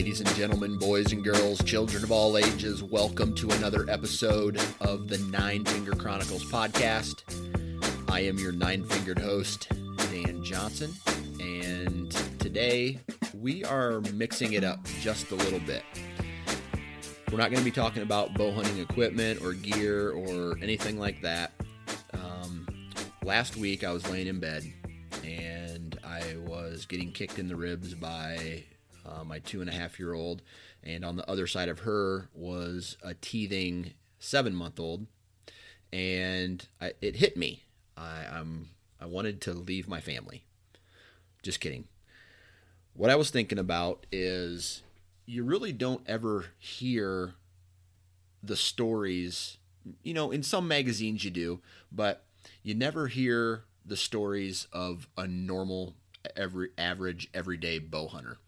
Ladies and gentlemen, boys and girls, children of all ages, welcome to another episode of the Nine Finger Chronicles podcast. I am your nine fingered host, Dan Johnson, and today we are mixing it up just a little bit. We're not going to be talking about bow hunting equipment or gear or anything like that. Um, last week I was laying in bed and I was getting kicked in the ribs by uh, my two and a half year old, and on the other side of her was a teething seven month old, and I, it hit me. I, I'm I wanted to leave my family. Just kidding. What I was thinking about is you really don't ever hear the stories. You know, in some magazines you do, but you never hear the stories of a normal, every average, everyday bow hunter.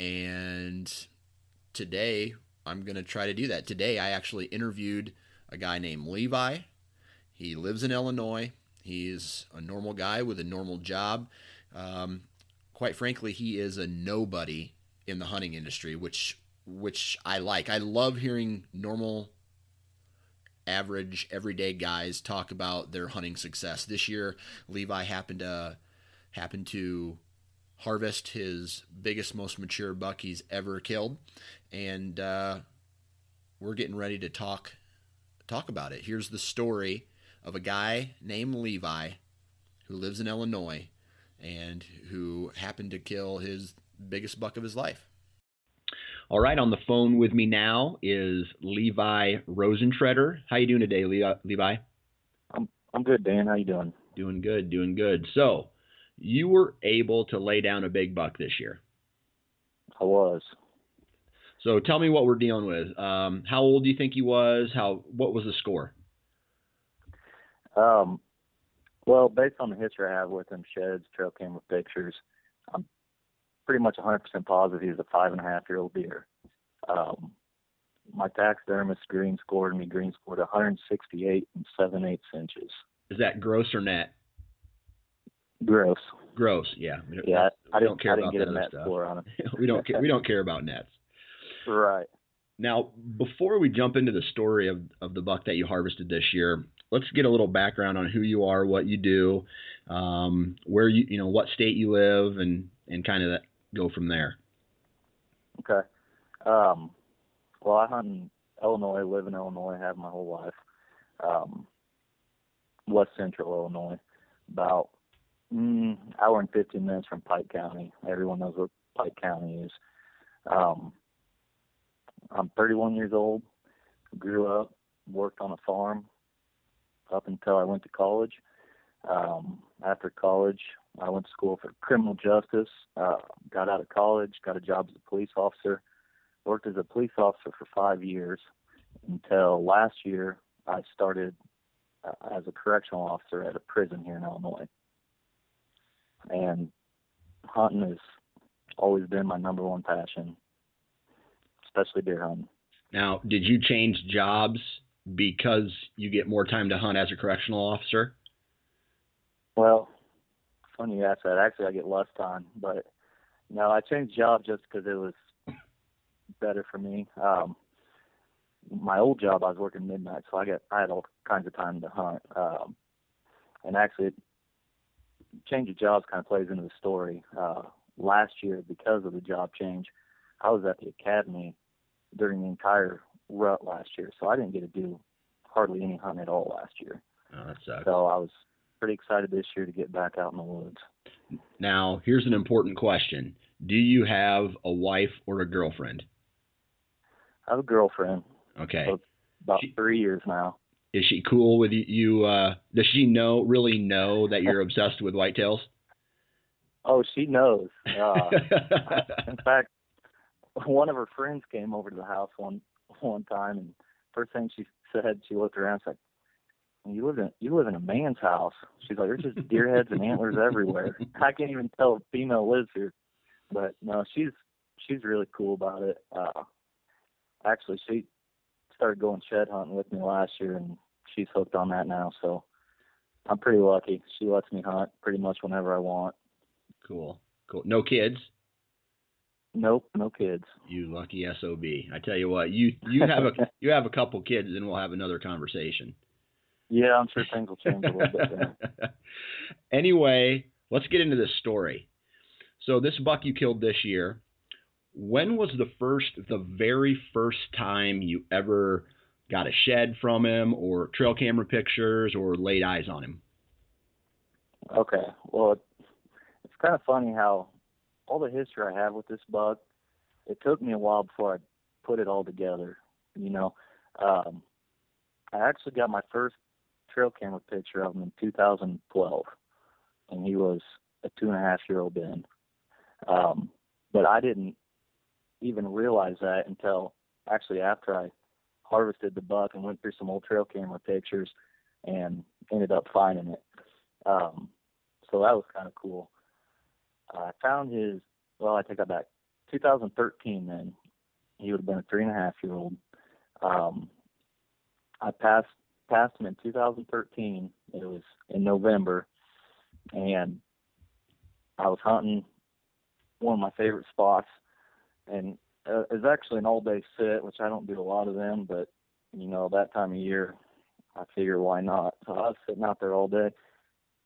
And today I'm going to try to do that. Today I actually interviewed a guy named Levi. He lives in Illinois. He's a normal guy with a normal job. Um, quite frankly, he is a nobody in the hunting industry, which which I like. I love hearing normal, average, everyday guys talk about their hunting success. This year, Levi happened to happened to harvest his biggest, most mature buck he's ever killed, and uh, we're getting ready to talk talk about it. Here's the story of a guy named Levi who lives in Illinois and who happened to kill his biggest buck of his life. All right, on the phone with me now is Levi Rosenschreder. How you doing today, Levi? I'm I'm good, Dan. How you doing? Doing good, doing good. So, you were able to lay down a big buck this year. I was. So tell me what we're dealing with. Um, how old do you think he was? How what was the score? Um, well, based on the history I have with him, sheds, trail camera pictures, I'm pretty much 100% positive he's a five and a half year old deer. Um, my taxidermist green scored me green scored 168 and seven eighths inches. Is that gross or net? Gross. Gross, yeah. Yeah, I, don't care I about that net stuff. on we don't care. We don't care about nets. Right. Now, before we jump into the story of of the buck that you harvested this year, let's get a little background on who you are, what you do, um, where you you know what state you live, and and kind of go from there. Okay. Um, well, I hunt in Illinois, live in Illinois, have my whole life. Um, West Central Illinois, about Mm, hour and 15 minutes from Pike County. Everyone knows where Pike County is. Um, I'm 31 years old. Grew up, worked on a farm up until I went to college. Um, after college, I went to school for criminal justice. Uh, got out of college, got a job as a police officer. Worked as a police officer for five years until last year. I started uh, as a correctional officer at a prison here in Illinois and hunting has always been my number one passion, especially deer hunting. Now, did you change jobs because you get more time to hunt as a correctional officer? Well, funny you ask that. Actually, I get less time, but no, I changed jobs just because it was better for me. Um, my old job, I was working midnight, so I get I had all kinds of time to hunt. Um, and actually, change of jobs kind of plays into the story. Uh, last year because of the job change. I was at the academy during the entire rut last year, so I didn't get to do hardly any hunting at all last year. Oh, that sucks. So I was pretty excited this year to get back out in the woods. Now, here's an important question: Do you have a wife or a girlfriend? I have a girlfriend. Okay. So about She- three years now. Is she cool with you? uh, does she know really know that you're obsessed with whitetails? Oh, she knows. Uh, in fact, one of her friends came over to the house one one time, and first thing she said, she looked around, she's like, "You live in you live in a man's house." She's like, "There's just deer heads and antlers everywhere. I can't even tell if female lives here." But no, she's she's really cool about it. Uh, actually, she started going shed hunting with me last year, and she's hooked on that now. So I'm pretty lucky. She lets me hunt pretty much whenever I want. cool. Cool. No kids. Nope, no kids. You lucky sob. I tell you what, you you have a you have a couple kids, and we'll have another conversation. Yeah, I'm sure things will change a little bit there. anyway, let's get into this story. So this buck you killed this year. When was the first, the very first time you ever got a shed from him, or trail camera pictures, or laid eyes on him? Okay, well, it's kind of funny how all the history I have with this bug, it took me a while before I put it all together. You know, um, I actually got my first trail camera picture of him in 2012, and he was a two and a half year old then. Um, but I didn't even realize that until actually after I harvested the buck and went through some old trail camera pictures and ended up finding it. Um, so that was kind of cool. I found his, well, I take that back. 2013 then, he would have been a three and a half year old. Um, I passed passed him in 2013. It was in November, and I was hunting one of my favorite spots, and uh, it's actually an all day sit, which I don't do a lot of them, but you know that time of year, I figure why not. So I was sitting out there all day,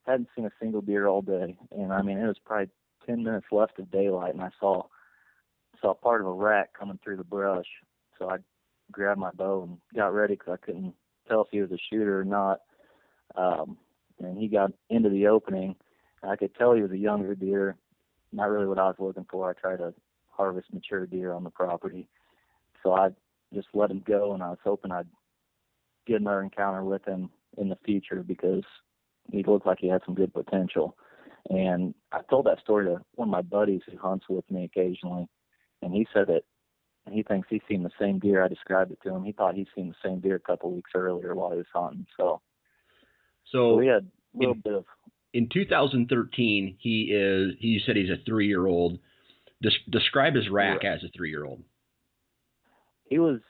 hadn't seen a single deer all day, and I mean it was probably 10 minutes left of daylight, and I saw saw part of a rat coming through the brush. So I grabbed my bow and got ready because I couldn't tell if he was a shooter or not. Um, and he got into the opening. I could tell he was a younger deer, not really what I was looking for. I try to harvest mature deer on the property, so I just let him go, and I was hoping I'd get another encounter with him in the future because he looked like he had some good potential. And I told that story to one of my buddies who hunts with me occasionally, and he said that he thinks he's seen the same deer. I described it to him. He thought he's seen the same deer a couple of weeks earlier while he was hunting. So, so So we had a little in- bit of in 2013, he is. He said he's a three-year-old. Des- describe his rack as a three-year-old. he was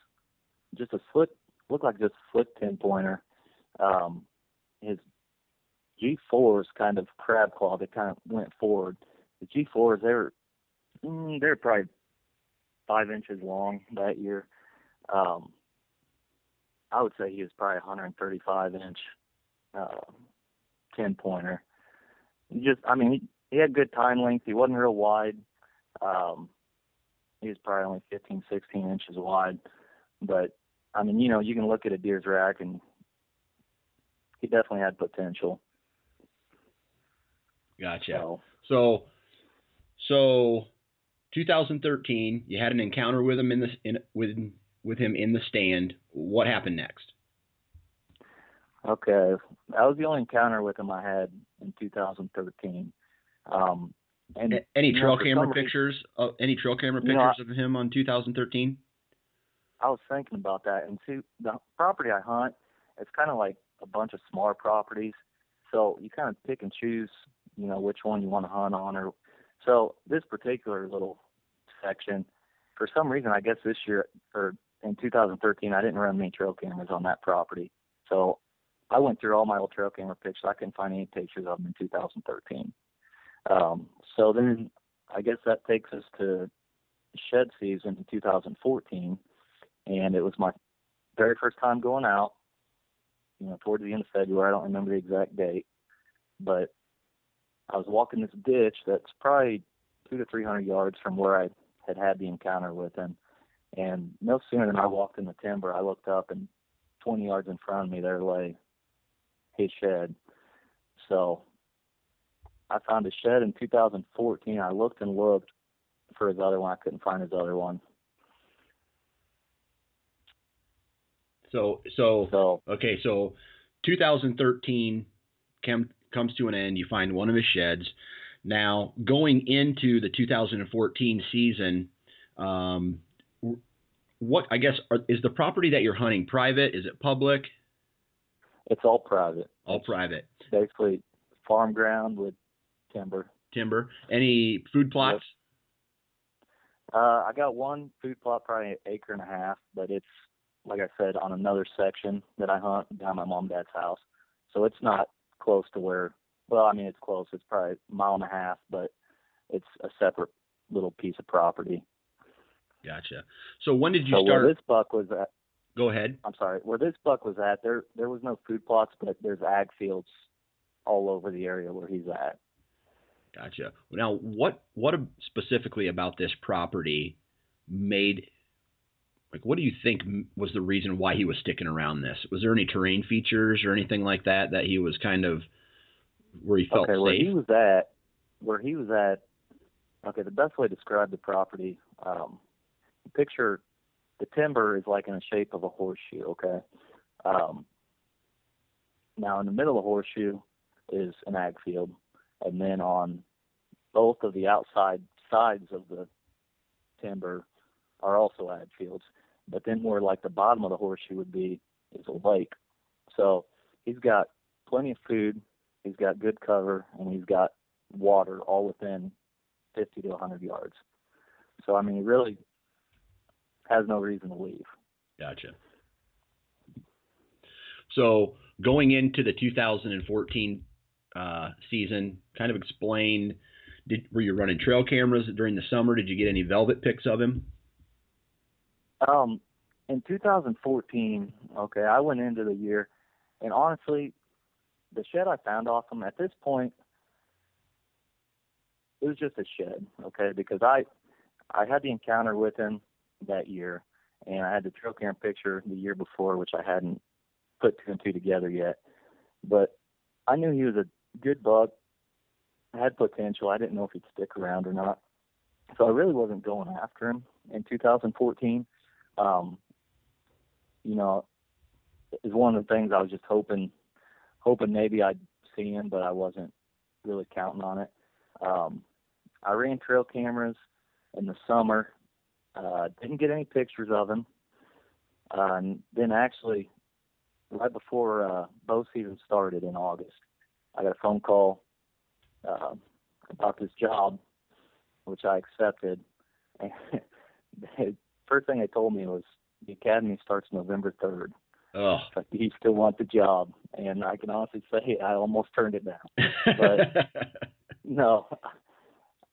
just a slick looked like just a slick ten pointer. Um his G fours kind of crab claw they kind of went forward. The G fours they were mm, they're probably five inches long that year. Um I would say he was probably 135 inch uh, ten pointer. Just I mean he, he had good tine length. He wasn't real wide. Um he was probably only 15, 16 inches wide. But I mean, you know, you can look at a deer's rack and he definitely had potential. Gotcha. So So, so 2013, you had an encounter with him in the in, with with him in the stand. What happened next? okay, that was the only encounter with him I had in 2013. Um, and any you know, trail camera pictures? Uh, any trail camera You know, pictures of him on 2013? I was thinking about that. And see, the property I hunt, it's kind of like a bunch of small properties. So you kind of pick and choose, you know, which one you want to hunt on. Or so this particular little section, for some reason, I guess this year or in 2013, I didn't run any trail cameras on that property. So I went through all my old trail camera pictures. I couldn't find any pictures of them in 2013. Um, so then I guess that takes us to shed season in 2014 and it was my very first time going out. You know, towards the end of February, I don't remember the exact date, but I was walking this ditch that's probably two to three hundred yards from where I had had the encounter with him. And no sooner than I walked in the timber, I looked up and 20 yards in front of me there lay his shed. So I found a shed in 2014. I looked and looked for his other one. I couldn't find his other one. So so So okay, so 2013 cam, comes to an end. You find one of his sheds. Now going into the 2014 season, um, what I guess are, is the property that you're hunting private? Is it public? it's all private. All private. Basically farm ground with timber. Timber. Any food plots? Uh, I got one food plot, probably an acre and a half, but it's like I said on another section that I hunt down my mom and dad's house. So it's not close to where. Well, I mean it's close. It's probably a mile and a half, but it's a separate little piece of property. Gotcha. So when did you so start? where this buck was at, Go ahead. I'm sorry, where this buck was at, there there was no food plots, but there's ag fields all over the area where he's at. Gotcha. Now, what what specifically about this property made like what do you think was the reason why he was sticking around this? Was there any terrain features or anything like that that he was kind of where he felt okay, where he was at, where he was at. Okay, the best way to describe the property, um, picture the timber is like in the shape of a horseshoe. Okay, um, now in the middle of the horseshoe is an ag field, and then on both of the outside sides of the timber are also ag fields. But then where like the bottom of the horseshoe would be is a lake. So he's got plenty of food, he's got good cover, and he's got water all within 50 to 100 yards. So I mean, he really has no reason to leave. Gotcha. So going into the 2014 uh, season, kind of explain. Did were you running trail cameras during the summer? Did you get any velvet pics of him? Um, in 2014, okay, I went into the year, and honestly, the shed I found off him at this point, it was just a shed, okay, because I, I had the encounter with him that year, and I had the trail cam picture the year before, which I hadn't put two and two together yet, but I knew he was a good buck, had potential. I didn't know if he'd stick around or not, so I really wasn't going after him in 2014 um, you know, is one of the things I was just hoping, hoping maybe I'd see him, but I wasn't really counting on it. Um, I ran trail cameras in the summer. Uh, didn't get any pictures of him. Uh, and then actually, right before uh, bow season started in August, I got a phone call uh, about this job, which I accepted. And the first thing they told me was the academy starts November 3rd. Oh. Like, do you still want the job? And I can honestly say I almost turned it down. But- No,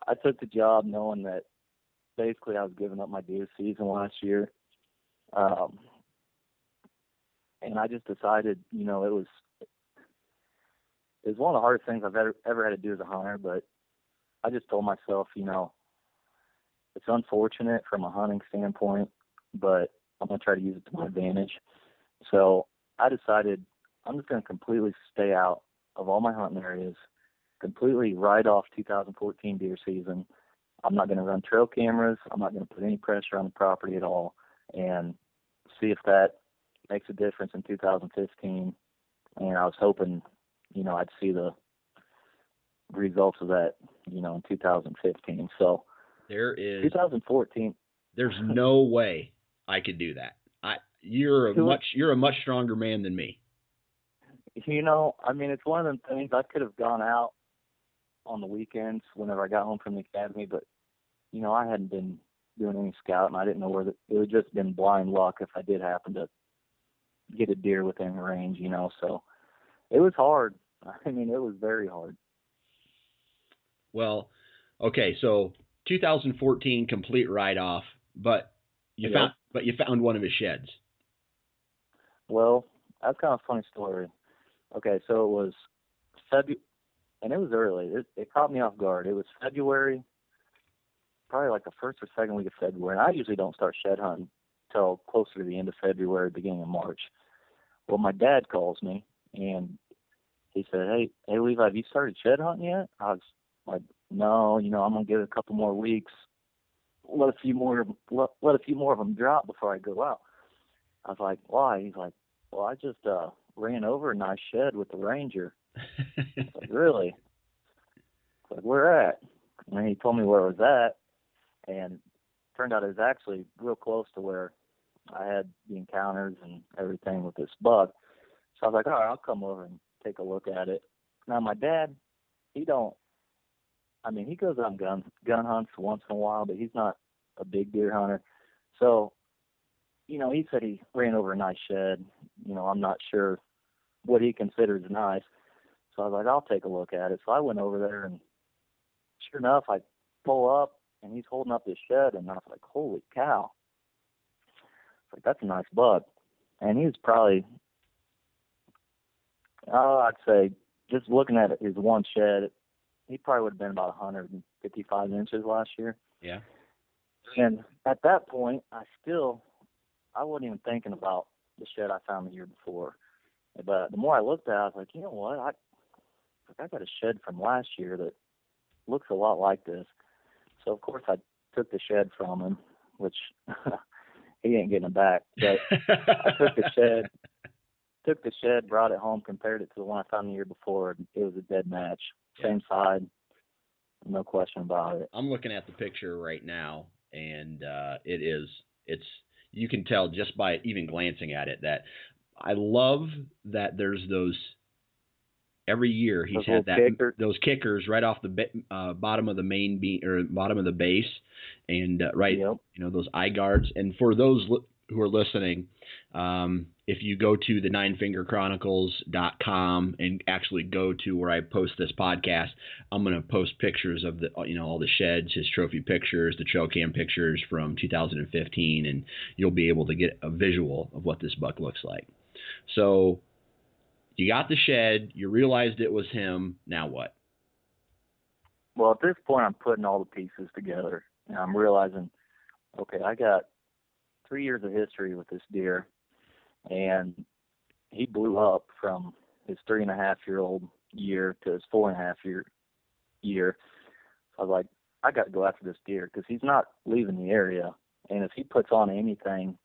I took the job knowing that basically I was giving up my deer season last year. Um, and I just decided, you know, it was it was one of the hardest things I've ever ever had to do as a hunter, but I just told myself, you know, it's unfortunate from a hunting standpoint, but I'm gonna try to use it to my advantage. So I decided I'm just gonna completely stay out of all my hunting areas, completely write off 2014 deer season. I'm not gonna run trail cameras. I'm not gonna put any pressure on the property at all, and see if that makes a difference in 2015. And I was hoping, you know, I'd see the results of that, you know, in 2015. So there is 2014. there's no way I could do that. I you're a much you're a much stronger man than me. You know, I mean, it's one of them things. I could have gone out on the weekends whenever I got home from the academy, but you know, I hadn't been doing any scouting. I didn't know where the, it would just been blind luck if I did happen to get a deer within range. You know, so it was hard. I mean, it was very hard. Well, okay, so 2014 complete write off, but you Yeah. found but you found one of his sheds. Well, that's kind of a funny story. Okay, so it was February, and it was early. It, it caught me off guard. It was February probably like the first or second week of February. And I usually don't start shed hunting till closer to the end of February, beginning of March. Well, my dad calls me and he said, "Hey, hey, Levi, have you started shed hunting yet?" I was like, "No, you know, I'm gonna give it a couple more weeks, let a few more, let, let a few more of them drop before I go out." I was like, "Why?" He's like, "Well, I just uh ran over a nice shed with the Ranger." like, really? Like, where at? And he told me where it was at, and turned out it was actually real close to where I had the encounters and everything with this buck. So I was like, all right, I'll come over and take a look at it. Now my dad, he don't. I mean, he goes on gun gun hunts once in a while, but he's not a big deer hunter. So, you know, he said he ran over a nice shed. You know, I'm not sure what he considers nice. So I was like, I'll take a look at it. So I went over there, and sure enough, I pull up, and he's holding up his shed, and I was like, holy cow! It's like that's a nice buck, and he was probably Oh, I'd say just looking at his one shed, he probably would have been about 155 inches last year. Yeah. And at that point, I still, I wasn't even thinking about the shed I found the year before. But the more I looked at it, I was like, you know what? I, I got a shed from last year that looks a lot like this. So of course I took the shed from him, which he ain't getting it back. But I took the shed took the shed, brought it home, compared it to the one I found the year before. It was a dead match. Same side, no question about it. I'm looking at the picture right now, and uh, it is it's you can tell just by even glancing at it that I love that there's those every year he's those had that kickers. those kickers right off the uh, bottom of the main beam or bottom of the base and uh, right yep. you know those eye guards and for those who are listening um, if you go to the ninefingerchronicles.com and actually go to where I post this podcast, I'm going to post pictures of the, you know, all the sheds, his trophy pictures, the trail cam pictures from 2015, and you'll be able to get a visual of what this buck looks like. So you got the shed, you realized it was him. Now what? Well, at this point, I'm putting all the pieces together, and I'm realizing, okay, I got three years of history with this deer and he blew up from his three and a half year old year to his four and a half year year. So I was like, I got to go after this deer because he's not leaving the area, and if he puts on anything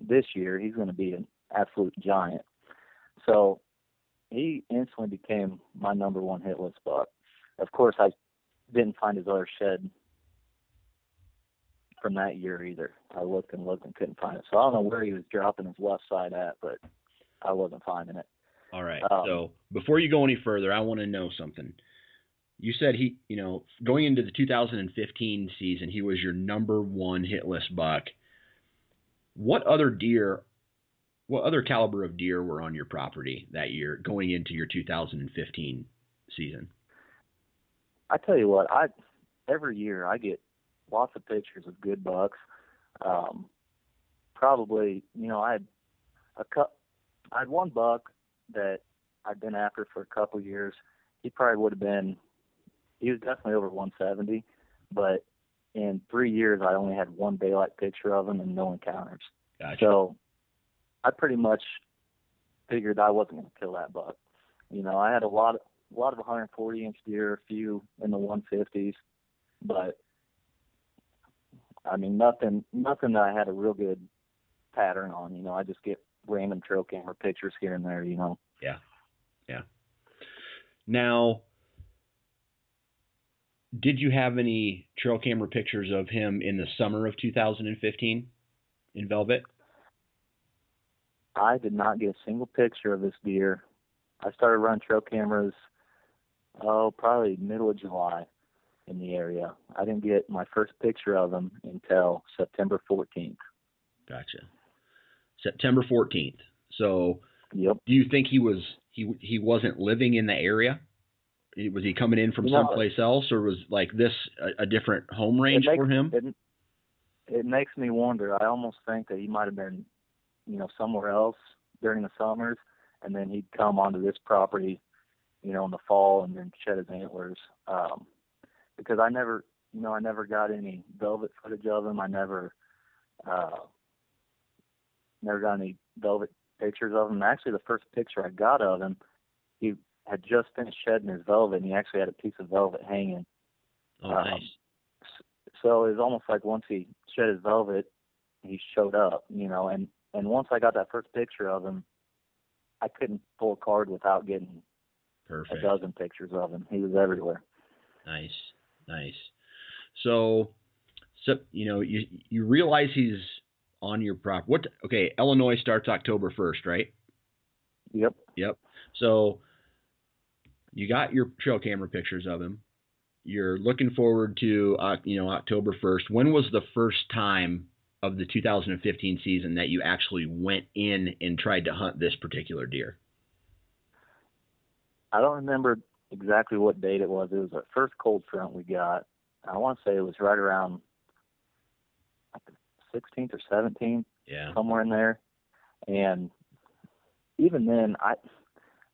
this year, he's going to be an absolute giant. So he instantly became my number one hit list buck. Of course, I didn't find his other shed from that year either. I looked and looked and couldn't find it. So I don't know where he was dropping his left side at, but I wasn't finding it. All right. Um, so before you go any further, I want to know something. You said he, you know, going into the 2015 season, he was your number one hit list buck. What other deer, what other caliber of deer were on your property that year going into your 2015 season? I tell you what, I every year I get lots of pictures of good bucks. Um, probably, you know, I had a cup. I had one buck that I'd been after for a couple years. He probably would have been. He was definitely over 170, but in three years I only had one daylight picture of him and no encounters. Gotcha. So I pretty much figured I wasn't going to kill that buck. You know, I had a lot of a lot of 140 inch deer, a few in the 150s, but I mean, nothing, nothing that I had a real good pattern on. You know, I just get random trail camera pictures here and there. You know. Yeah, yeah. Now, did you have any trail camera pictures of him in the summer of 2015 in Velvet? I did not get a single picture of this deer. I started running trail cameras, oh, probably middle of July in the area. I didn't get my first picture of him until September 14th. Gotcha. September 14th. So, yep. Do you think he was he he wasn't living in the area? Was he coming in from you know, someplace else, or was like this a, a different home range makes, for him? It, it makes me wonder. I almost think that he might have been, you know, somewhere else during the summers, and then he'd come onto this property, you know, in the fall, and then shed his antlers. Um, because I never you know, I never got any velvet footage of him. I never, uh, never got any velvet pictures of him. Actually, the first picture I got of him, he had just finished shedding his velvet, and he actually had a piece of velvet hanging. Oh, um, nice. So it was almost like once he shed his velvet, he showed up, you know, and and once I got that first picture of him, I couldn't pull a card without getting Perfect. a dozen pictures of him. He was everywhere. Nice, nice. So, so you know, you you realize he's on your prop. What? Okay, Illinois starts October first, right? Yep. Yep. So you got your trail camera pictures of him. You're looking forward to uh, you know October first. When was the first time of the 2015 season that you actually went in and tried to hunt this particular deer? I don't remember exactly what date it was. It was the first cold front we got. I want to say it was right around like the 16th or 17th, yeah, somewhere in there. And even then, I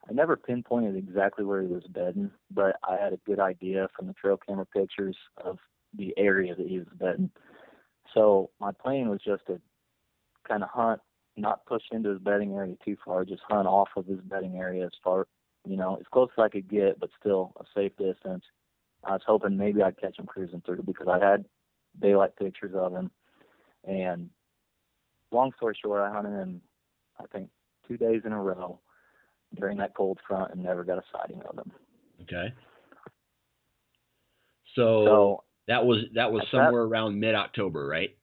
I never pinpointed exactly where he was bedding, but I had a good idea from the trail camera pictures of the area that he was bedding. So my plan was just to kind of hunt, not push into his bedding area too far, just hunt off of his bedding area as far, you know, as close as I could get, but still a safe distance. I was hoping maybe I'd catch him cruising through because I had daylight pictures of him. And long story short, I hunted him, I think, two days in a row during that cold front and never got a sighting of him. Okay. So, so that was that was somewhere that, around mid October, right?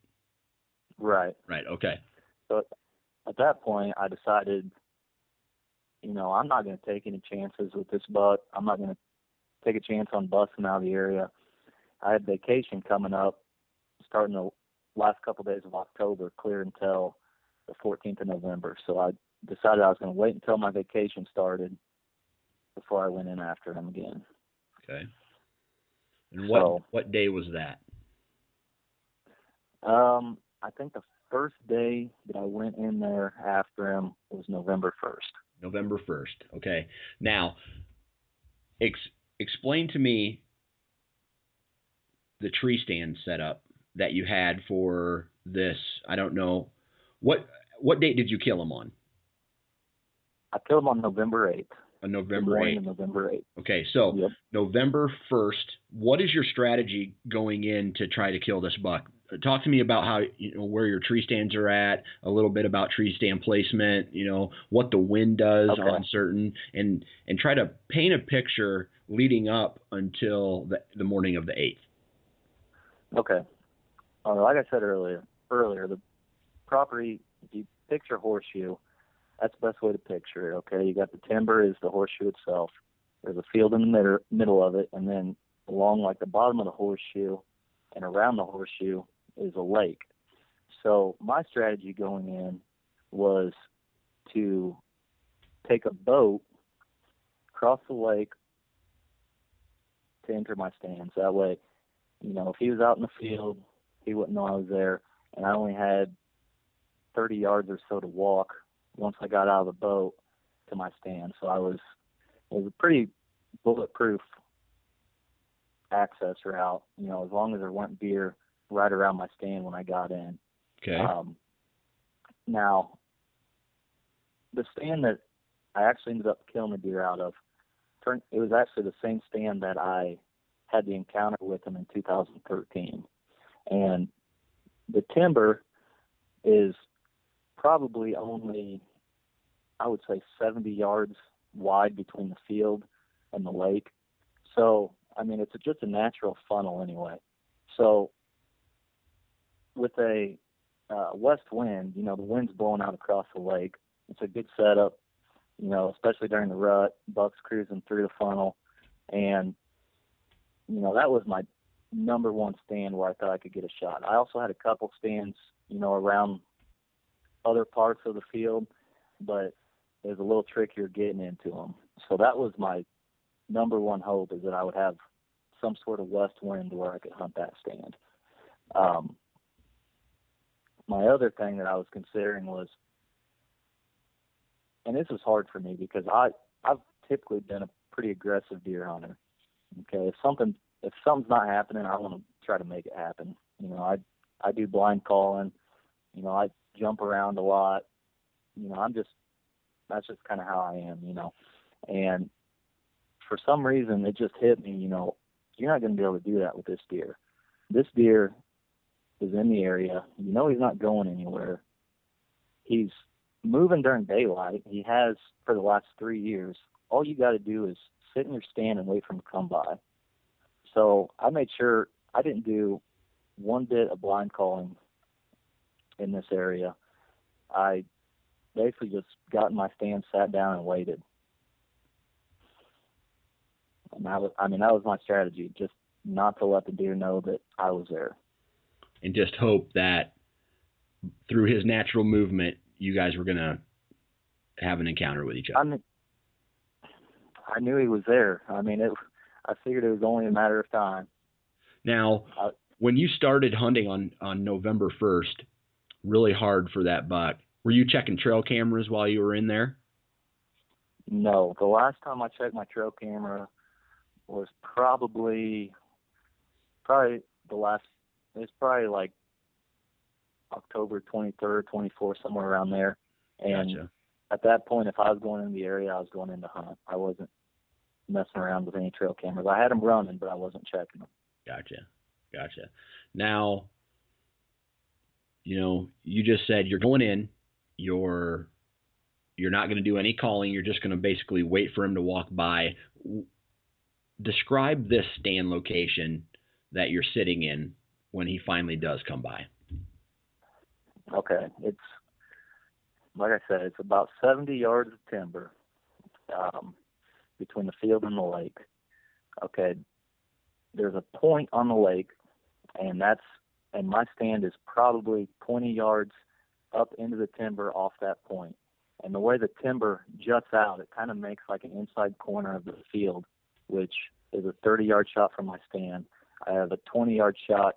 Right. Right. Okay. So at that point, I decided, you know, I'm not going to take any chances with this buck. I'm not going to take a chance on busting out of the area. I had vacation coming up, starting the last couple of days of October, clear until the 14th of November. So I decided I was going to wait until my vacation started before I went in after him again. Okay. And what so, what day was that? Um, I think the first day that I went in there after him was November first. November first. Okay. Now, ex- explain to me the tree stand setup that you had for this. I don't know what what date did you kill him on? I killed him on November eighth. On November eighth. November eighth. Okay, so yep. November first. What is your strategy going in to try to kill this buck? Talk to me about how you know where your tree stands are at, a little bit about tree stand placement, you know, what the wind does okay. on certain and and try to paint a picture leading up until the, the morning of the 8th. Okay. Uh, like I said earlier, earlier the property if you picture horseshoe, that's the best way to picture it, okay? You got the timber is the horseshoe itself. There's a field in the middle, middle of it and then along like the bottom of the horseshoe and around the horseshoe is a lake. So my strategy going in was to take a boat cross the lake to enter my stands. That way, you know, if he was out in the field, he wouldn't know I was there, and I only had 30 yards or so to walk once I got out of the boat to my stand. So I was it was a pretty bulletproof access route. You know, as long as there weren't deer right around my stand when I got in. Okay. Um, now, the stand that I actually ended up killing the deer out of, turned it was actually the same stand that I had the encounter with him in 2013, and the timber is probably only, I would say, 70 yards wide between the field and the lake. So, I mean, it's just a natural funnel anyway. So with a uh, west wind, you know, the wind's blowing out across the lake. It's a good setup, you know, especially during the rut. Bucks cruising through the funnel, and you know that was my number one stand where I thought I could get a shot. I also had a couple stands, you know, around other parts of the field, but was a little trickier getting into them. So that was my number one hope is that I would have some sort of west wind where I could hunt that stand. Um, my other thing that I was considering was, and this was hard for me because I I've typically been a pretty aggressive deer hunter. Okay, if something if something's not happening, I want to try to make it happen. You know, I I do blind calling. You know, I jump around a lot. You know, I'm just that's just kind of how I am. You know, and for some reason it just hit me. You know, you're not going to be able to do that with this deer. This deer is in the area. You know, he's not going anywhere. He's moving during daylight. He has for the last three years. All you got to do is sit in your stand and wait for him to come by. So I made sure I didn't do one bit of blind calling in this area. I basically just got in my stand, sat down, and waited. And that was, I mean, that was my strategy, just not to let the deer know that I was there. And just hope that through his natural movement, you guys were gonna have an encounter with each other. I mean, I knew he was there. I mean, it. I figured it was only a matter of time. Now, I, when you started hunting on on November first, really hard for that buck. Were you checking trail cameras while you were in there? No, the last time I checked my trail camera was probably probably the last. It's probably like October 23rd, 24th, somewhere around there. And Gotcha. at that point, if I was going in the area, I was going in to hunt. I wasn't messing around with any trail cameras. I had them running, but I wasn't checking them. Gotcha. Gotcha. Now, you know, you just said you're going in, you're you're not going to do any calling, you're just going to basically wait for him to walk by. Describe this stand location that you're sitting in when he finally does come by. Okay, it's like I said, it's about 70 yards of timber um, between the field and the lake. Okay, there's a point on the lake, and that's and my stand is probably 20 yards up into the timber off that point. And the way the timber juts out, it kind of makes like an inside corner of the field, which is a 30 yard shot from my stand. I have a 20 yard shot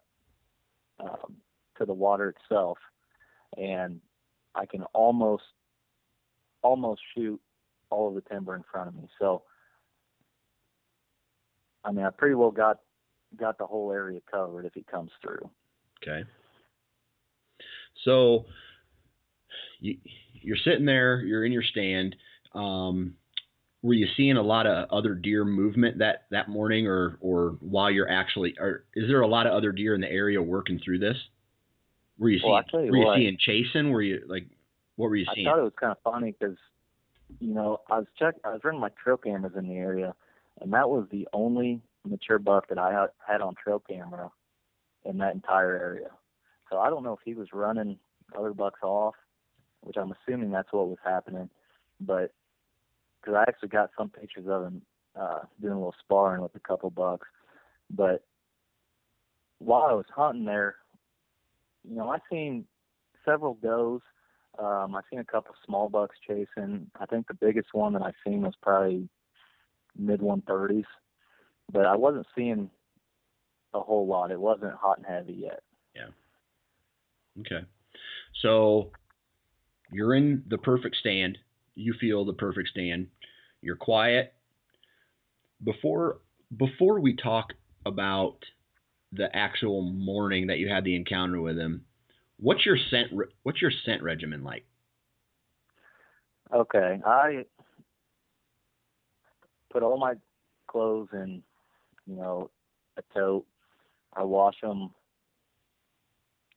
to the water itself, and I can almost almost shoot all of the timber in front of me. So, I mean, I pretty well got got the whole area covered if he comes through. Okay. So you you're sitting there, you're in your stand. Um, were you seeing a lot of other deer movement that that morning, or or while you're actually, or is there a lot of other deer in the area working through this? Were you Well, seeing you were you what. seeing chasing? Were you like what were you I seeing? I thought it was kind of funny because, you know, I was check I was running my trail cameras in the area, and that was the only mature buck that I had, had on trail camera in that entire area. So I don't know if he was running other bucks off, which I'm assuming that's what was happening, but because I actually got some pictures of him uh, doing a little sparring with a couple bucks, but while I was hunting there, you know, I've seen several does um, I've seen a couple small bucks chasing. I think the biggest one that I've seen was probably mid 130s, but I wasn't seeing a whole lot. It wasn't hot and heavy yet. Yeah. Okay. So you're in the perfect stand. You feel the perfect stand. You're quiet. Before before we talk about the actual morning that you had the encounter with him, what's your scent re- what's your scent regimen like? Okay, I put all my clothes in, you know, a tote. I wash them,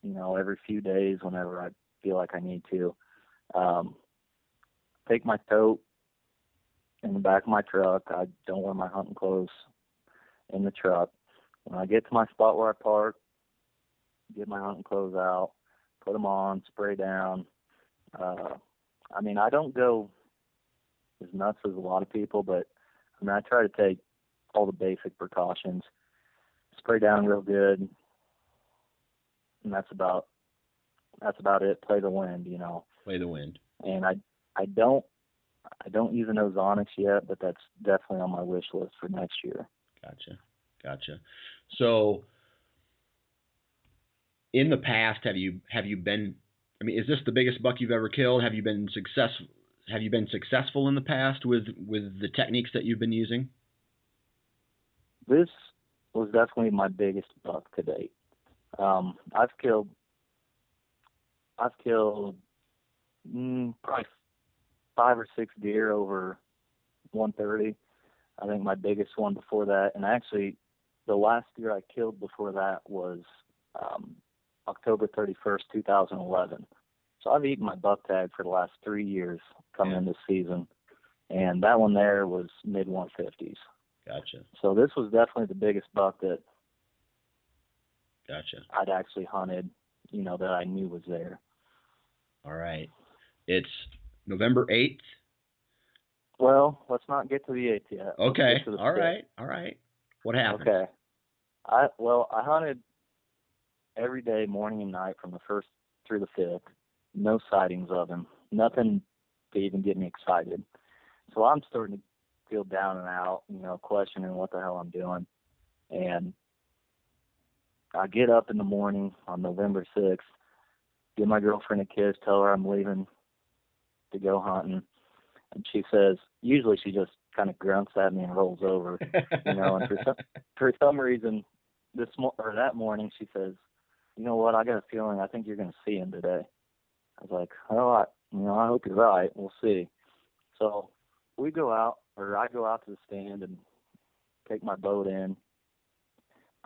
you know, every few days whenever I feel like I need to. Um, take my tote in the back of my truck. I don't wear my hunting clothes in the truck. When I get to my spot where I park, get my hunting clothes out, put them on, spray down. Uh, I mean, I don't go as nuts as a lot of people, but I mean, I try to take all the basic precautions. Spray down real good, and that's about that's about it. Play the wind, you know. Play the wind. And I I don't I don't use an Ozonics yet, but that's definitely on my wish list for next year. Gotcha. Gotcha. So in the past have you have you been I mean, is this the biggest buck you've ever killed? Have you been successful have you been successful in the past with with the techniques that you've been using? This was definitely my biggest buck to date. Um, I've killed, I've killed mm, probably five or six deer over 130. I think my biggest one before that, and actually, the last deer I killed before that was um, October 31st, 2011. So I've eaten my buck tag for the last three years coming Yeah. in this season, and that one there was mid 150s. Gotcha. So this was definitely the biggest buck that Gotcha. I'd actually hunted, you know, that I knew was there. All right. It's November 8th. Well, let's not get to the eighth yet. Okay. get to the All fifth. right. All right. What happened? Okay. I well, I hunted every day, morning and night, from the first through the fifth. No sightings of him. Nothing to even get me excited. So I'm starting to feel down and out, you know, questioning what the hell I'm doing. And I get up in the morning on November sixth, give my girlfriend a kiss, tell her I'm leaving to go hunting. And she says, usually she just kind of grunts at me and rolls over you know, and for some for some reason, this mo- or that morning, she says, "You know what? I got a feeling I think you're going to see him today." I was like, "Oh, I, you know, I hope you're right. We'll see." So we go out, or I go out to the stand and take my boat in.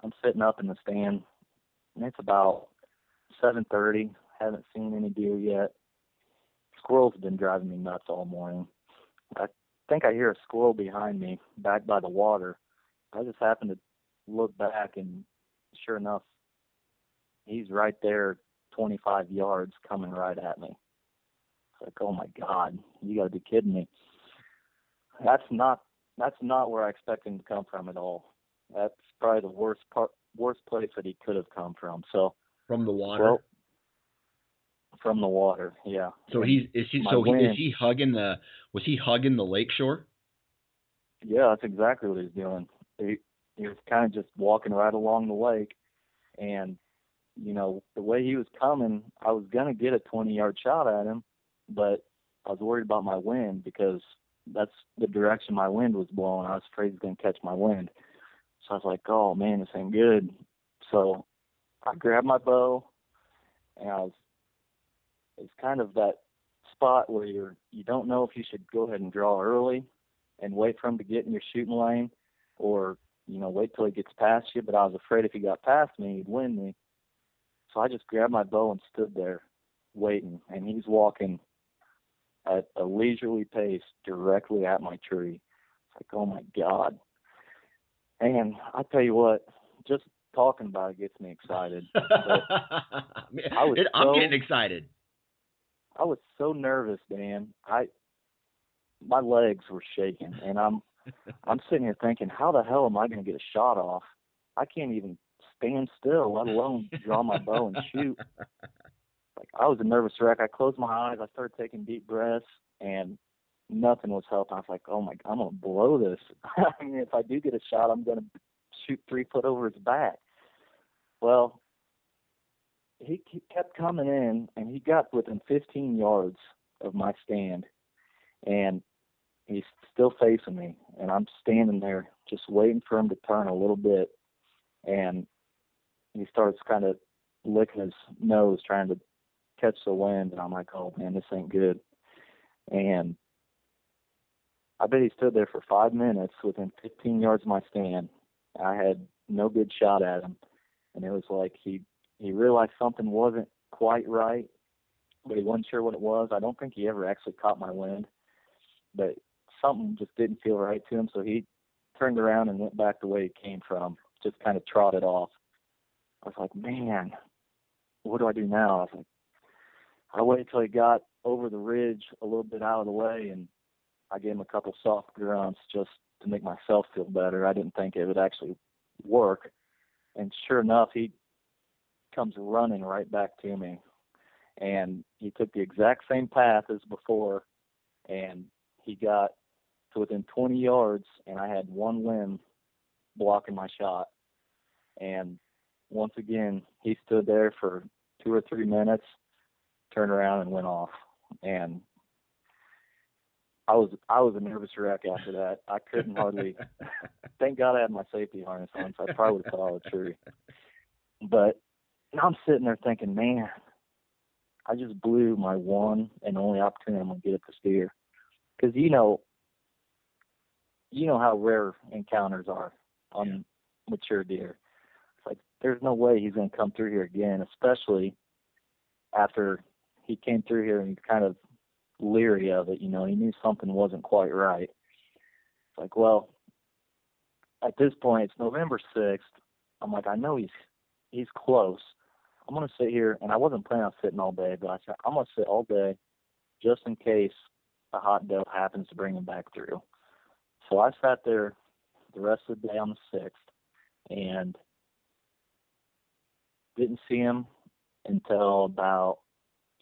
I'm sitting up in the stand, and it's about 7:30. Haven't seen any deer yet. Squirrels have been driving me nuts all morning. I think I hear a squirrel behind me, back by the water. I just happened to look back, and sure enough, he's right there, 25 yards, coming right at me. It's like, oh my God, you got to be kidding me. That's not that's not where I expect him to come from at all. That's probably the worst part, worst place that he could have come from. So From the water. Well, from the water, yeah. so he's is he my so he, is he hugging the was he hugging the lake shore? Yeah, that's exactly what he's doing. He he was kind of just walking right along the lake, and you know the way he was coming, I was gonna get a 20 yard shot at him, but I was worried about my wind because that's the direction my wind was blowing. I was afraid he was gonna catch my wind, so I was like, oh man, this ain't good. So I grabbed my bow, and I was it's kind of that spot where you're you don't know if you should go ahead and draw early and wait for him to get in your shooting lane or you know wait till he gets past you but i was afraid if he got past me he'd win me so i just grabbed my bow and stood there waiting and he's walking at a leisurely pace directly at my tree it's like oh my god and i tell you what just talking about it gets me excited I was It- I'm so- getting excited. I was so nervous, Dan. I my legs were shaking, and I'm I'm sitting here thinking, how the hell am I going to get a shot off? I can't even stand still, let alone draw my bow and shoot. Like I was a nervous wreck. I closed my eyes. I started taking deep breaths, and nothing was helping. I was like, oh my, god, I'm gonna blow this. I mean, if I do get a shot, I'm gonna shoot three foot over his back. Well, he he kept coming in, and he got within 15 yards of my stand, and he's still facing me, and I'm standing there just waiting for him to turn a little bit, and he starts kind of licking his nose, trying to catch the wind, and I'm like, oh man, this ain't good, and I bet he stood there for five minutes within 15 yards of my stand. I had no good shot at him, and it was like he he realized something wasn't quite right, but he wasn't sure what it was. I don't think he ever actually caught my wind, but something just didn't feel right to him, so he turned around and went back the way he came from, just kind of trotted off. I was like, man, what do I do now? I was like, I waited till he got over the ridge a little bit out of the way, and I gave him a couple soft grunts just to make myself feel better. I didn't think it would actually work, and sure enough, he comes running right back to me, and he took the exact same path as before, and he got to within 20 yards, and I had one limb blocking my shot, and once again, he stood there for two or three minutes, turned around and went off. And I was I was a nervous wreck after that. I couldn't hardly. thank God I had my safety harness on, so I probably would have fell out the tree. But now I'm sitting there thinking, man, I just blew my one and only opportunity I'm gonna get at the steer, because you know, you know how rare encounters are on yeah. mature deer. It's like there's no way he's gonna come through here again, especially after he came through here and he's kind of leery of it. You know, he knew something wasn't quite right. It's like, well, at this point, it's November sixth. I'm like, I know he's he's close. I'm gonna sit here, and I wasn't planning on sitting all day, but I said I'm gonna sit all day, just in case a hot doe happens to bring him back through. So I sat there the rest of the day on the sixth, and didn't see him until about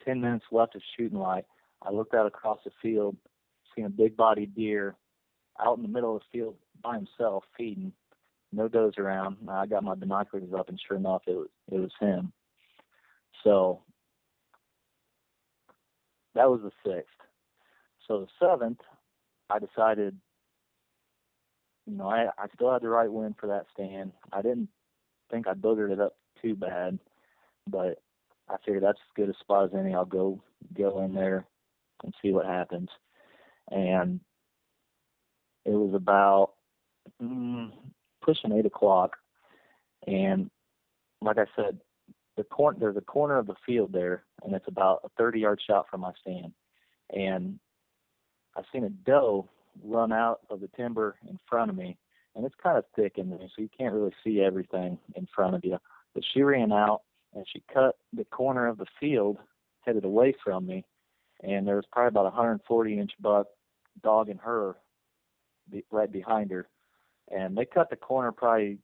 ten minutes left of shooting light. I looked out across the field, seen a big bodied deer out in the middle of the field by himself feeding, no does around. I got my binoculars up, and sure enough, it was it was him. So that was the sixth. So the seventh, I decided, you know, I I still had the right wind for that stand. I didn't think I boogered it up too bad, but I figured that's as good a spot as any. I'll go go in there and see what happens. And it was about mm, pushing eight o'clock, and like I said, the corner there's a corner of the field there, and it's about a 30 yard shot from my stand, and I seen a doe run out of the timber in front of me, and it's kind of thick in there, so you can't really see everything in front of you. But she ran out and she cut the corner of the field, headed away from me, and there was probably about a 140 inch buck dogging her right behind her, and they cut the corner probably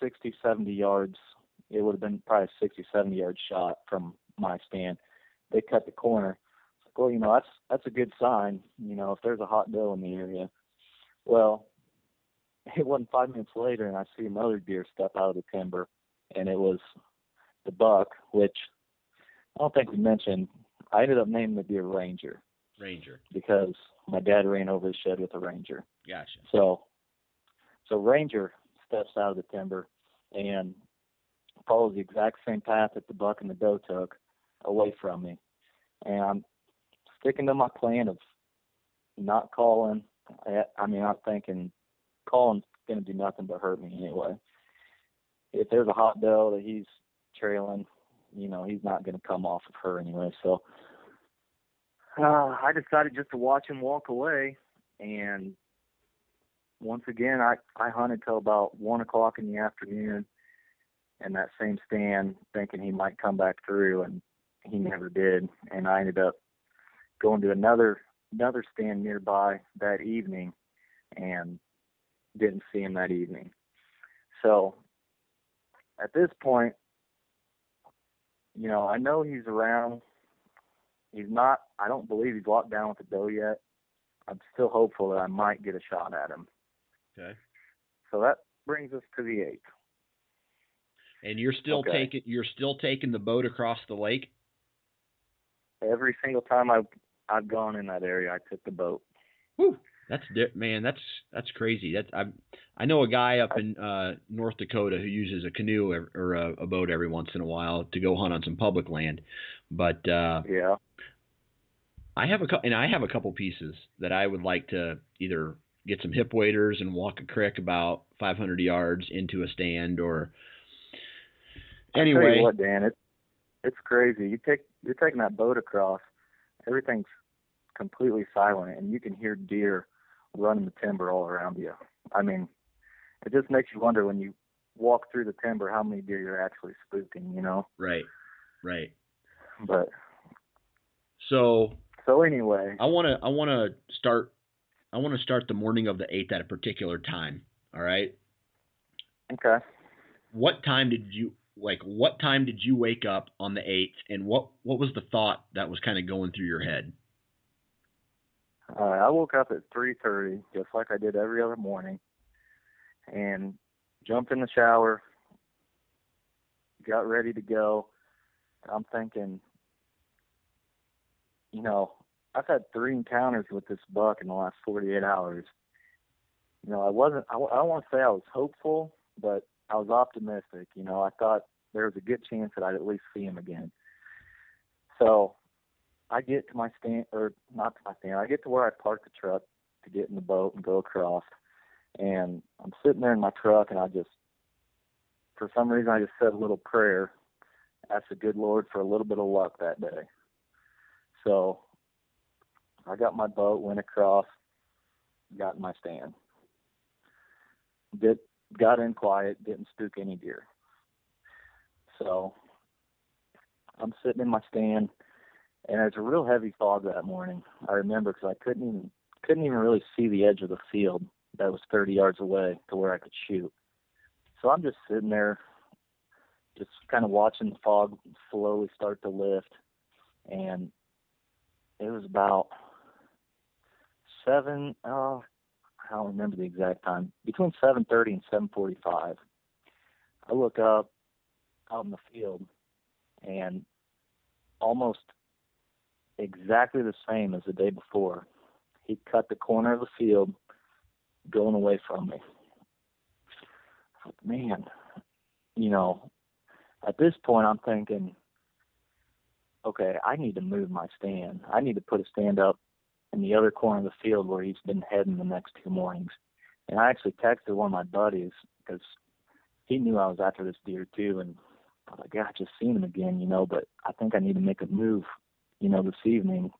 60, 70 yards. It would have been probably a 60, 70 yard shot from my stand. They cut the corner. Well, you know that's that's a good sign. You know if there's a hot doe in the area. Well, it wasn't five minutes later, and I see another deer step out of the timber, and it was the buck, which I don't think we mentioned. I ended up naming the deer Ranger. Ranger. Because my dad ran over the shed with a Ranger. Gotcha. So, so Ranger steps out of the timber and follows the exact same path that the buck and the doe took away from me. And I'm sticking to my plan of not calling. I, I mean, I'm thinking calling's going to do nothing but hurt me anyway. If there's a hot doe that he's trailing, you know, he's not going to come off of her anyway. So uh, I decided just to watch him walk away, and once again, I I hunted till about one o'clock in the afternoon, in that same stand, thinking he might come back through, and he never did. And I ended up going to another another stand nearby that evening, and didn't see him that evening. So at this point, you know, I know he's around He's not. I don't believe he's locked down with the doe yet. I'm still hopeful that I might get a shot at him. Okay. So that brings us to the eighth. And you're still okay. taking you're still taking the boat across the lake. Every single time I've I've gone in that area, I took the boat. Whew. That's man, that's that's crazy. That's I I know a guy up in uh, North Dakota who uses a canoe or a, a, boat every once in a while to go hunt on some public land, but uh, yeah, I have a and I have a couple pieces that I would like to either get some hip waders and walk a creek about 500 yards into a stand or anyway. what, Dan, it's it's crazy. You take you're taking that boat across, everything's completely silent, and you can hear deer running the timber all around you. I mean, it just makes you wonder when you walk through the timber how many deer you're actually spooking. You know? Right. Right. But so so anyway, I want to I want to start I want to start the morning of the 8th at a particular time, all right? Okay. What time did you like what time did you wake up on the 8th and what what was the thought that was kind of going through your head? Uh, I woke up at 3:30 just like I did every other morning and jumped in the shower, got ready to go. I'm thinking you know, I've had three encounters with this buck in the last 48 hours. You know, I wasn't. I, I don't want to say I was hopeful, but I was optimistic. You know, I thought there was a good chance that I'd at least see him again. So I get to my stand, or not to my stand. I get to where I park the truck to get in the boat and go across. And I'm sitting there in my truck, and I just, for some reason, I just said a little prayer, asked the good Lord for a little bit of luck that day. So I got my boat, went across, got in my stand. Did got in quiet, didn't spook any deer. So I'm sitting in my stand, and it's a real heavy fog that morning. I remember because I couldn't even couldn't even really see the edge of the field that was 30 yards away to where I could shoot. So I'm just sitting there, just kind of watching the fog slowly start to lift, and it was about seven. Oh, I don't remember the exact time. Between 7:30 and 7:45, I look up out in the field, and almost exactly the same as the day before. He cut the corner of the field going away from me. Man, you know, at this point I'm thinking, okay, I need to move my stand. I need to put a stand up in the other corner of the field where he's been heading the next two mornings. And I actually texted one of my buddies because he knew I was after this deer too, and I was like, yeah, I just seen him again, you know, but I think I need to make a move, you know, this evening.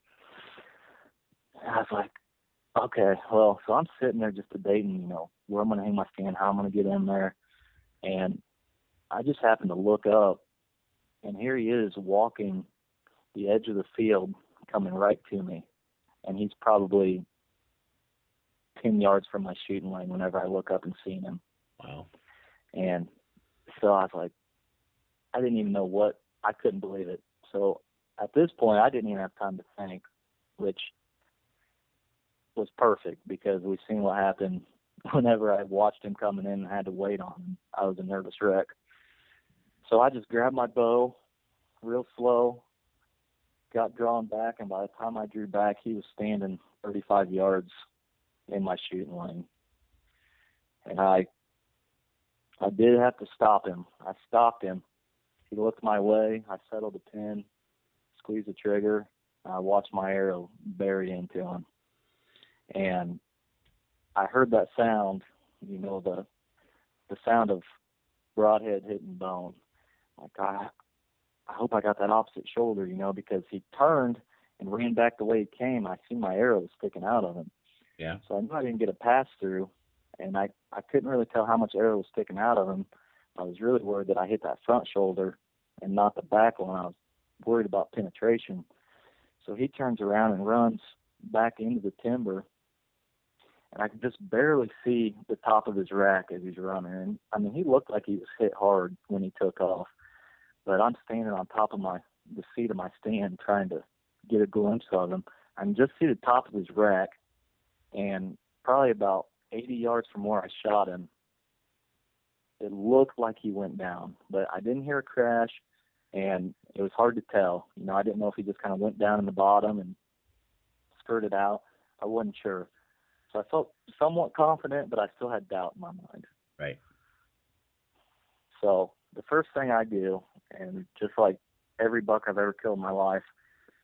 And I was like, okay, well, so I'm sitting there just debating, you know, where I'm going to hang my stand, how I'm going to get in there. And I just happened to look up, and here he is walking the edge of the field, coming right to me. And he's probably 10 yards from my shooting lane whenever I look up and see him. Wow. And so I was like, I didn't even know what, I couldn't believe it. So at this point, I didn't even have time to think, which was perfect because we've seen what happened whenever I watched him coming in and had to wait on him. I was a nervous wreck. So I just grabbed my bow real slow, got drawn back, and by the time I drew back, he was standing 35 yards in my shooting lane. And I I did have to stop him. I stopped him. He looked my way. I settled the pin, squeezed the trigger. I watched my arrow bury into him and I heard that sound, you know, the the sound of broadhead hitting bone. Like I I hope I got that opposite shoulder, you know, because he turned and ran back the way he came. I see my arrow sticking out of him. Yeah. So I knew I didn't get a pass through and I I couldn't really tell how much arrow was sticking out of him. I was really worried that I hit that front shoulder and not the back one. I was worried about penetration. So he turns around and runs back into the timber and I could just barely see the top of his rack as he's running. And I mean, he looked like he was hit hard when he took off. But I'm standing on top of my the seat of my stand trying to get a glimpse of him. I can just see the top of his rack, and probably about 80 yards from where I shot him, it looked like he went down. But I didn't hear a crash, and it was hard to tell. You know, I didn't know if he just kind of went down in the bottom and skirted out. I wasn't sure. So I felt somewhat confident, but I still had doubt in my mind. Right. So the first thing I do, and just like every buck I've ever killed in my life,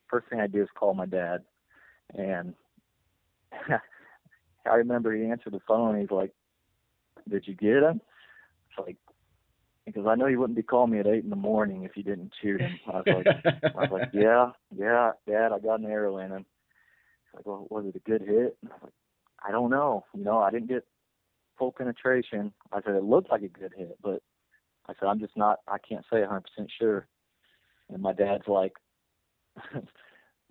first thing I do is call my dad. And I remember he answered the phone. And He's like, "Did you get him?" It's like because I know you wouldn't be calling me at eight in the morning if you didn't shoot him. I was like, I was like, yeah, yeah, Dad, I got an arrow in him. He's like, well, was it a good hit? And I was like, I don't know. You know, I didn't get full penetration. I said it looked like a good hit, but I said I'm just not. I can't say 100% sure. And my dad's like,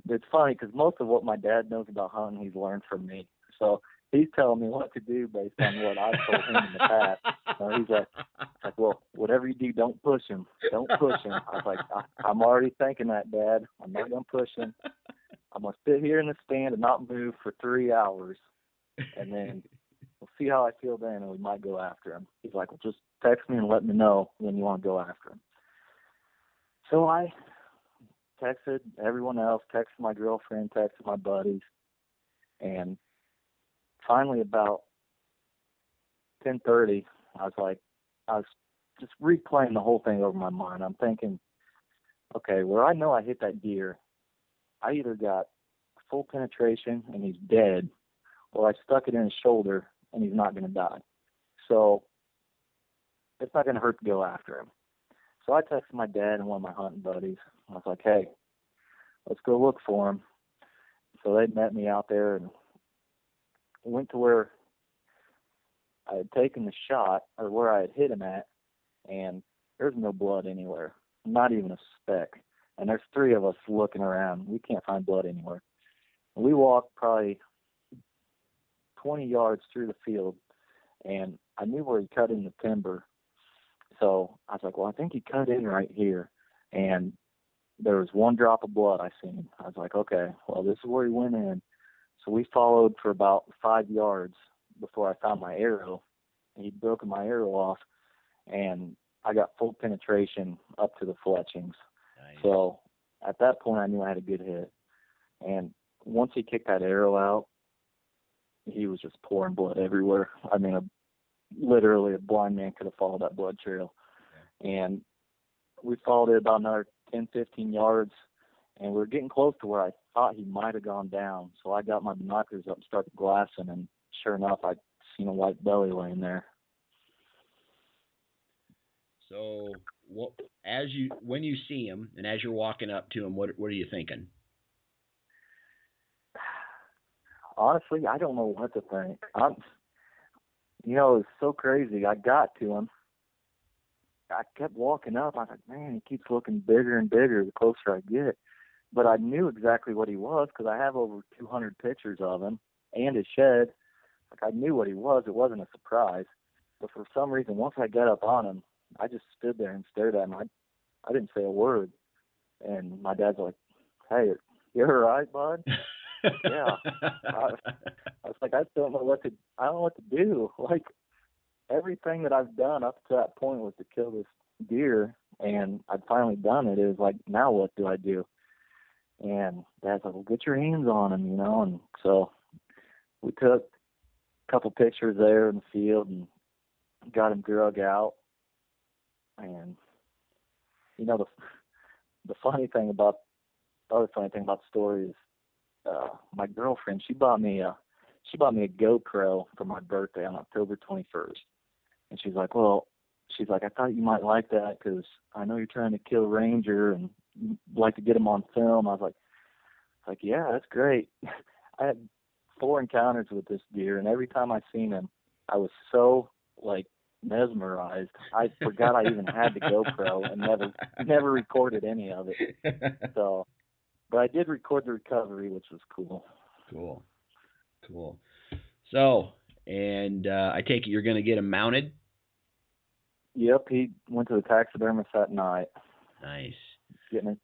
it's funny because most of what my dad knows about hunting, he's learned from me. So he's telling me what to do based on what I've told him in the past. So he's like, like, well, whatever you do, don't push him. Don't push him. I was like, I, I'm already thinking that, Dad. I'm not gonna push him. I'm gonna sit here in the stand and not move for three hours and then we'll see how I feel then, and we might go after him. He's like, well, just text me and let me know when you want to go after him. So I texted everyone else, texted my girlfriend, texted my buddies, and finally about 10:30, I was like, I was just replaying the whole thing over my mind. I'm thinking, okay, where I know I hit that deer, I either got full penetration and he's dead, or I stuck it in his shoulder and he's not going to die. So it's not going to hurt to go after him. So I texted my dad and one of my hunting buddies. I was like, hey, let's go look for him. So they met me out there and went to where I had taken the shot or where I had hit him at, and there's no blood anywhere, not even a speck. And there's three of us looking around. We can't find blood anywhere. We walked probably 20 yards through the field, and I knew where he cut in the timber. So I was like, well, I think he cut in right here. And there was one drop of blood I seen. I was like, okay, well, this is where he went in. So we followed for about five yards before I found my arrow. He'd broken my arrow off, and I got full penetration up to the fletchings. Nice. So at that point, I knew I had a good hit. And once he kicked that arrow out, he was just pouring blood everywhere. I mean, a, literally a blind man could have followed that blood trail. And we followed it about another 10, 15 yards, and we were getting close to where I thought he might have gone down. So I got my binoculars up and started glassing, and sure enough, I seen a white belly laying there. So, what as you when you see him and as you're walking up to him, what what are you thinking? Honestly, I don't know what to think. I'm, you know, it's so crazy. I got to him. I kept walking up. I was like, man, he keeps looking bigger and bigger the closer I get. But I knew exactly what he was because I have over 200 pictures of him and his shed. Like I knew what he was. It wasn't a surprise. But for some reason, once I got up on him, I just stood there and stared at him. I, I didn't say a word. And my dad's like, "Hey, you all right, bud?" yeah. I, I was like, I don't know what to. I don't know what to do. Like everything that I've done up to that point was to kill this deer, and I'd finally done it. It was like, now what do I do? And Dad's like, well, get your hands on him, you know. And so we took a couple pictures there in the field and got him drug out. And you know the the funny thing about the other funny thing about the story is uh my girlfriend she bought me a she bought me a GoPro for my birthday on October 21st. And she's like, well, she's like, I thought you might like that because I know you're trying to kill Ranger and like to get him on film. I was like, like, yeah, that's great. I had four encounters with this deer, and every time I seen him, I was so like mesmerized. I forgot I even had the GoPro and never never recorded any of it. So, but I did record the recovery, which was cool. Cool, cool. So, and uh, I take it you're going to get him mounted. Yep, he went to the taxidermist that night. Nice. Getting a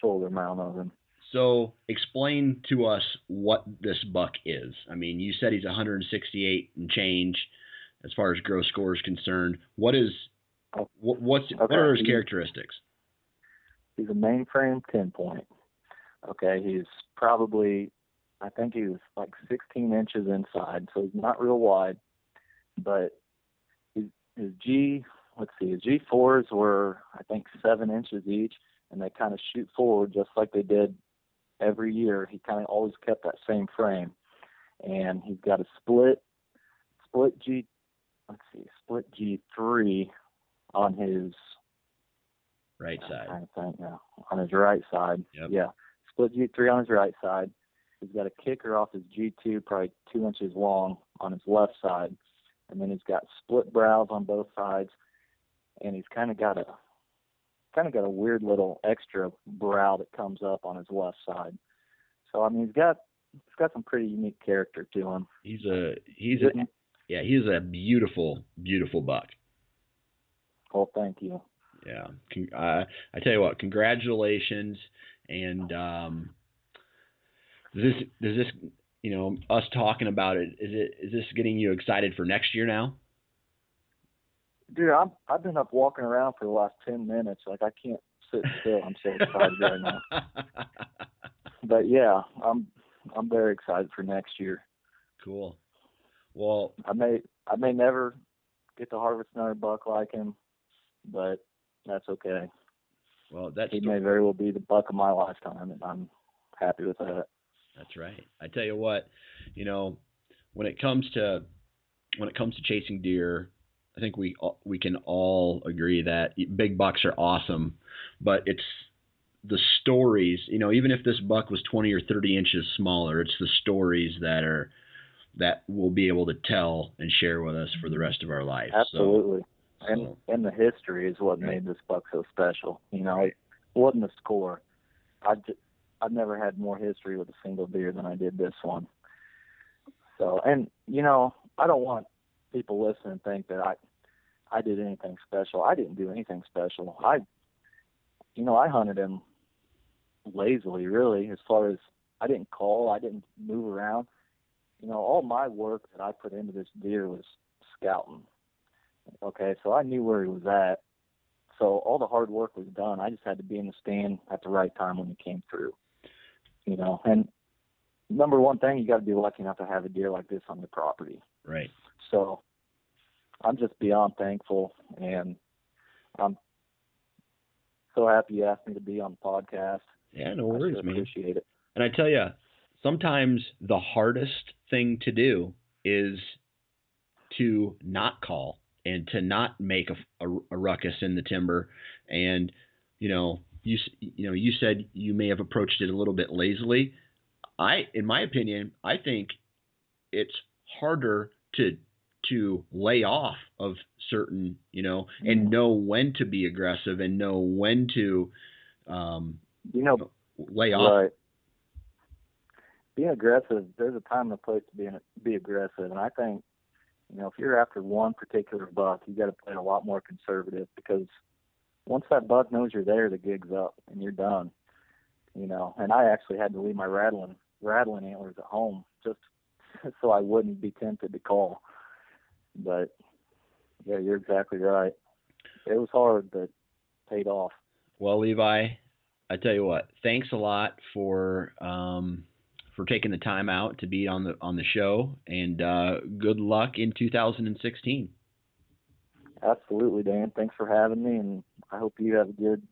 shoulder mount of him. So explain to us what this buck is. I mean, you said he's 168 and change as far as gross score is concerned. What is what, what's okay. what are his characteristics? He's a mainframe 10 point. Okay, he's probably I think he was like 16 inches inside, so he's not real wide, but his his G let's see, his G fours were I think seven inches each, and they kind of shoot forward just like they did every year. He kind of always kept that same frame, and he's got a split split G. Let's see, split G three on his right side. I think, yeah, on his right side. Yep. Yeah, split G three on his right side. He's got a kicker off his G two, probably two inches long, on his left side, and then he's got split brows on both sides, and he's kind of got a kind of got a weird little extra brow that comes up on his left side. So I mean, he's got he's got some pretty unique character to him. He's a he's a yeah he's a beautiful beautiful buck. Well, thank you. Yeah, uh, I tell you what, congratulations, and um, does this does this you know us talking about it is it is this getting you excited for next year now? dude, I'm I've been up walking around for the last ten minutes. Like I can't sit still. I'm so excited right now. But yeah, I'm I'm very excited for next year. Cool. Well, I may I may never get to harvest another buck like him, but that's okay. Well, that's he may very well be the buck of my lifetime, and I'm happy with that. That's right. I tell you what, you know, when it comes to when it comes to chasing deer, I think we we can all agree that big bucks are awesome, but it's the stories. You know, even if this buck was 20 or 30 inches smaller, it's the stories that are that we'll be able to tell and share with us for the rest of our life. Absolutely. So, and and the history is what made this buck so special. You know, it wasn't the score. I just, I've never had more history with a single deer than I did this one. So, and you know, I don't want people listening to think that I I did anything special. I didn't do anything special. I you know, I hunted him lazily really as far as I didn't call, I didn't move around. You know, all my work that I put into this deer was scouting. Okay, so I knew where he was at. So all the hard work was done. I just had to be in the stand at the right time when he came through. You know, and number one thing you got to be lucky enough to have a deer like this on your property. Right. So I'm just beyond thankful, and I'm so happy you asked me to be on the podcast. Yeah, no worries, I man. Appreciate it. And I tell you, sometimes the hardest thing to do is to not call and to not make a, a, a ruckus in the timber. And you know, you you know, you said you may have approached it a little bit lazily. I, in my opinion, I think it's harder to to lay off of certain, you know, and mm-hmm. know when to be aggressive and know when to, um, you know, lay off. Right. Being aggressive, there's a time and a place to be be aggressive, and I think, you know, if you're after one particular buck, you got to play a lot more conservative because once that buck knows you're there, the gig's up and you're done. You know, and I actually had to leave my rattling rattling antlers at home just so I wouldn't be tempted to call. But yeah, you're exactly right. It was hard, but paid off. Well, Levi, I tell you what, thanks a lot for um, for taking the time out to be on the on the show, and uh, good luck in 2016. Absolutely, Dan. Thanks for having me, and I hope you have a good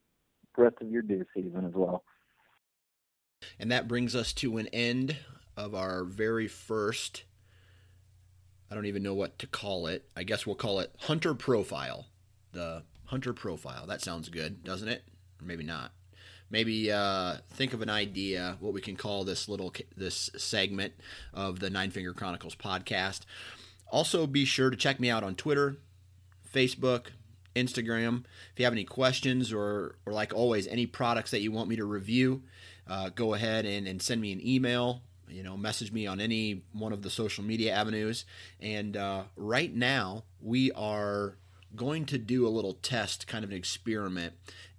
rest of your deer season as well. And that brings us to an end of our very first I don't even know what to call it. I guess we'll call it Hunter Profile. The Hunter Profile. That sounds good, doesn't it? Or maybe not. Maybe uh, think of an idea what we can call this little this segment of the Nine Finger Chronicles podcast. Also, be sure to check me out on Twitter, Facebook, Instagram. If you have any questions or, or like always, any products that you want me to review, uh, go ahead and, and send me an email you know, message me on any one of the social media avenues. And uh, right now, we are going to do a little test, kind of an experiment.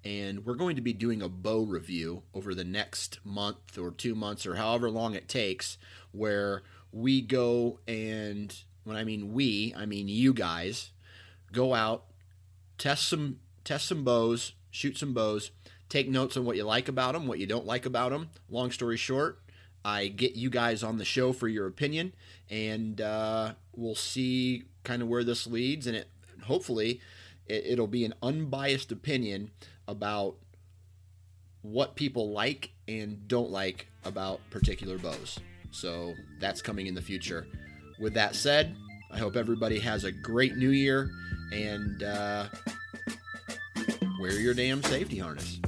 And we're going to be doing a bow review over the next month or two months or however long it takes, where we go and, when I mean we, I mean you guys, go out, test some test some bows, shoot some bows, take notes on what you like about them, what you don't like about them. Long story short, I get you guys on the show for your opinion, and uh, we'll see kind of where this leads. And it hopefully it, it'll be an unbiased opinion about what people like and don't like about particular bows. So that's coming in the future. With that said, I hope everybody has a great new year and uh, wear your damn safety harness.